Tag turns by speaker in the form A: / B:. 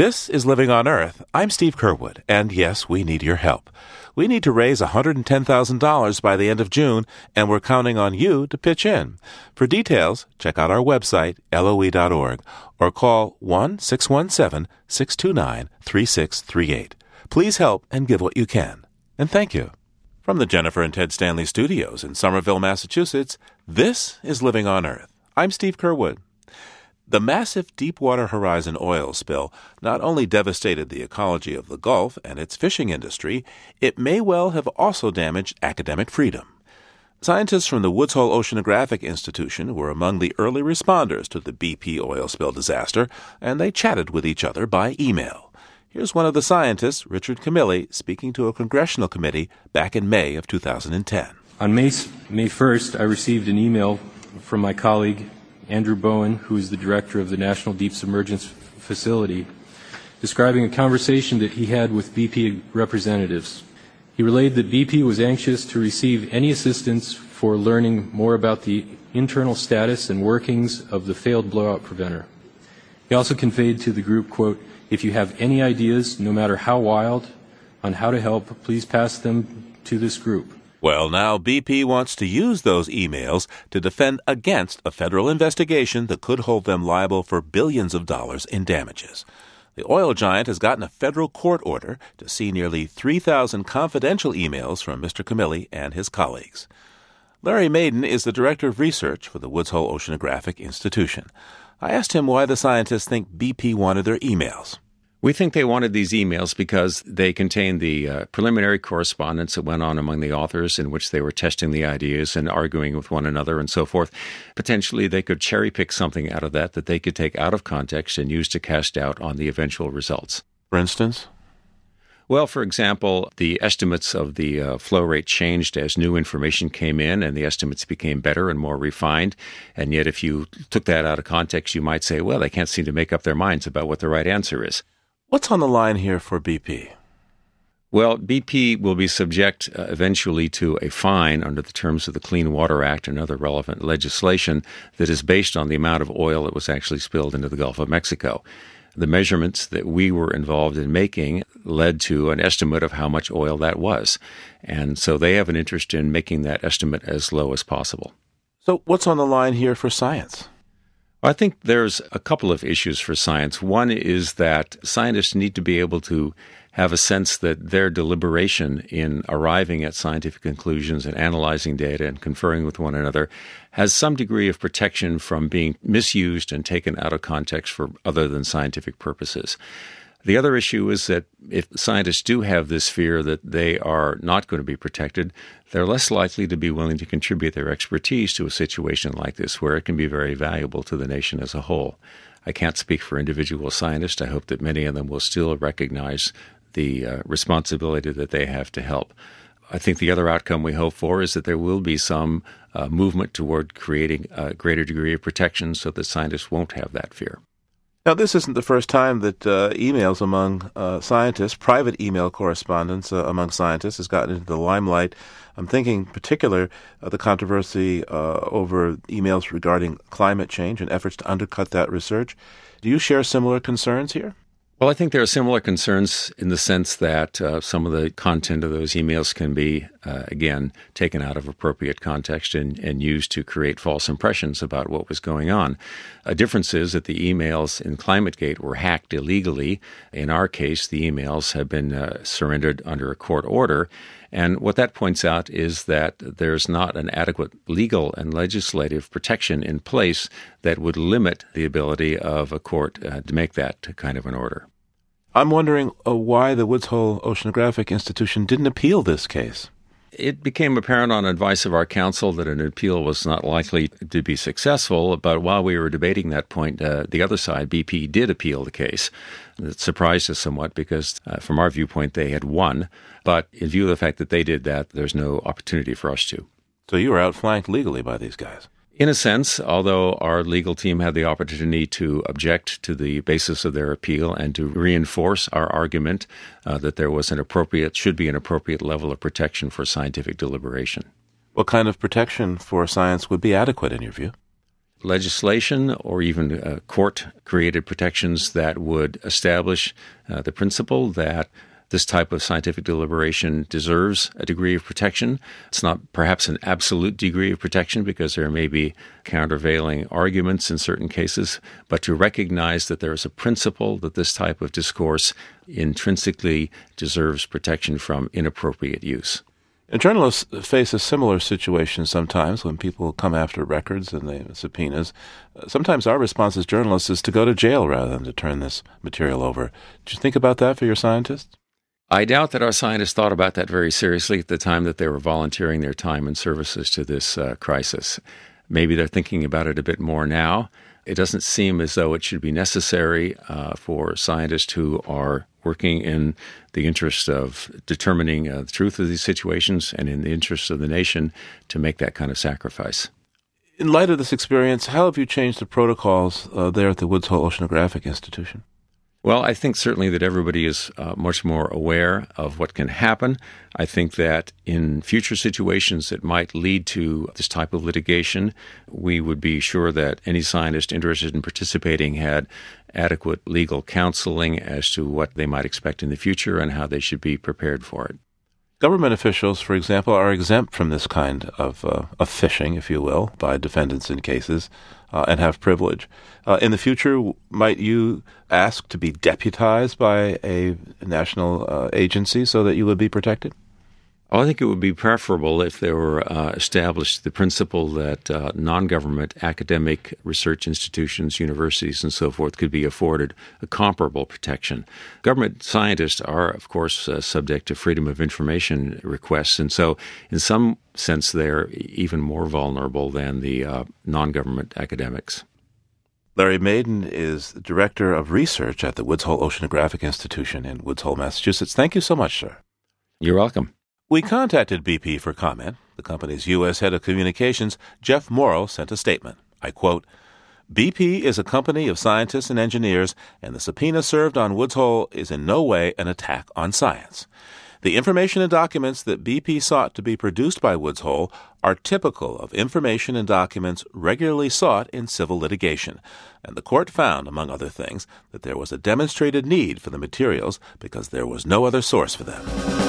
A: This is Living on Earth. I'm Steve Curwood, and yes, we need your help. We need to raise $110,000 by the end of June, and we're counting on you to pitch in. For details, check out our website, loe.org, or call 1 617 629 3638. Please help and give what you can. And thank you. From the Jennifer and Ted Stanley studios in Somerville, Massachusetts, this is Living on Earth. I'm Steve Curwood. The massive Deepwater Horizon oil spill not only devastated the ecology of the Gulf and its fishing industry, it may well have also damaged academic freedom. Scientists from the Woods Hole Oceanographic Institution were among the early responders to the BP oil spill disaster, and they chatted with each other by email. Here's one of the scientists, Richard Camilli, speaking to a congressional committee back in May of 2010.
B: On May, May 1st, I received an email from my colleague Andrew Bowen, who is the director of the National Deep Submergence Facility, describing a conversation that he had with BP representatives. He relayed that BP was anxious to receive any assistance for learning more about the internal status and workings of the failed blowout preventer. He also conveyed to the group, quote, if you have any ideas, no matter how wild, on how to help, please pass them to this group.
A: Well, now BP wants to use those emails to defend against a federal investigation that could hold them liable for billions of dollars in damages. The oil giant has gotten a federal court order to see nearly 3,000 confidential emails from Mr. Camilli and his colleagues. Larry Madin is the director of research for the Woods Hole Oceanographic Institution. I asked him why the scientists think BP wanted their emails.
C: We think they wanted these emails because they contained the uh, preliminary correspondence that went on among the authors in which they were testing the ideas and arguing with one another and so forth. Potentially, they could cherry pick something out of that that they could take out of context and use to cast doubt on the eventual results.
A: For instance?
C: Well, for example, the estimates of the uh, flow rate changed as new information came in and the estimates became better and more refined. And yet, if you took that out of context, you might say, well, they can't seem to make up their minds about what the right answer is.
A: What's on the line here for BP?
C: Well, BP will be subject uh, eventually to a fine under the terms of the Clean Water Act and other relevant legislation that is based on the amount of oil that was actually spilled into the Gulf of Mexico. The measurements that we were involved in making led to an estimate of how much oil that was. And so they have an interest in making that estimate as low as possible.
A: So, what's on the line here for science?
C: I think there's a couple of issues for science. One is that scientists need to be able to have a sense that their deliberation in arriving at scientific conclusions and analyzing data and conferring with one another has some degree of protection from being misused and taken out of context for other than scientific purposes. The other issue is that if scientists do have this fear that they are not going to be protected, they're less likely to be willing to contribute their expertise to a situation like this where it can be very valuable to the nation as a whole. I can't speak for individual scientists. I hope that many of them will still recognize the uh, responsibility that they have to help. I think the other outcome we hope for is that there will be some uh, movement toward creating a greater degree of protection so that scientists won't have that fear.
A: Now, this isn't the first time that uh, emails among uh, scientists, private email correspondence uh, among scientists, has gotten into the limelight. I'm thinking, in particular, uh, the controversy uh, over emails regarding climate change and efforts to undercut that research. Do you share similar concerns here?
C: Well, I think there are similar concerns in the sense that uh, some of the content of those emails can be, uh, again, taken out of appropriate context and, and, used to create false impressions about what was going on. A difference is that the emails in ClimateGate were hacked illegally. In our case, the emails have been uh, surrendered under a court order. And what that points out is that there's not an adequate legal and legislative protection in place that would limit the ability of a court uh, to make that kind of an order.
A: I'm wondering uh, why the Woods Hole Oceanographic Institution didn't appeal this case.
C: It became apparent on advice of our counsel that an appeal was not likely to be successful. But while we were debating that point, uh, the other side, BP, did appeal the case. It surprised us somewhat because, uh, from our viewpoint, they had won. But in view of the fact that they did that, there's no opportunity for us to.
A: So you were outflanked legally by these guys.
C: In a sense, although our legal team had the opportunity to object to the basis of their appeal and to reinforce our argument uh, that there was an appropriate, should be an appropriate level of protection for scientific deliberation.
A: What kind of protection for science would be adequate in your view?
C: legislation or even uh, court created protections that would establish uh, the principle that this type of scientific deliberation deserves a degree of protection. It's not perhaps an absolute degree of protection because there may be countervailing arguments in certain cases, but to recognize that there is a principle that this type of discourse intrinsically deserves protection from inappropriate use.
A: And journalists face a similar situation sometimes when people come after records and they subpoenas. Sometimes our response as journalists is to go to jail rather than to turn this material over. Did you think about that for your scientists?
C: I doubt that our scientists thought about that very seriously at the time that they were volunteering their time and services to this uh, crisis. Maybe they're thinking about it a bit more now. It doesn't seem as though it should be necessary uh, for scientists who are working in the interest of determining uh, the truth of these situations and in the interest of the nation to make that kind of sacrifice.
A: In light of this experience, how have you changed the protocols uh, there at the Woods Hole Oceanographic Institution?
C: Well, I think certainly that everybody is uh, much more aware of what can happen. I think that in future situations that might lead to this type of litigation, we would be sure that any scientist interested in participating had adequate legal counseling as to what they might expect in the future and how they should be prepared for it.
A: Government officials, for example, are exempt from this kind of, uh, of fishing, if you will, by defendants in cases uh, and have privilege. Uh, in the future, might you ask to be deputized by a national uh, agency so that you would be protected?
C: Well, I think it would be preferable if there were uh, established the principle that uh, non government academic research institutions, universities, and so forth could be afforded a comparable protection. Government scientists are, of course, uh, subject to freedom of information requests, and so in some sense they're even more vulnerable than the uh, non government academics.
A: Larry Madin is the Director of Research at the Woods Hole Oceanographic Institution in Woods Hole, Massachusetts. Thank you so much, sir.
C: You're welcome.
A: We contacted BP for comment. The company's U.S. head of communications, Geoff Morrell, sent a statement. I quote, BP is a company of scientists and engineers, and the subpoena served on Woods Hole is in no way an attack on science. The information and documents that BP sought to be produced by Woods Hole are typical of information and documents regularly sought in civil litigation, and the court found, among other things, that there was a demonstrated need for the materials because there was no other source for them.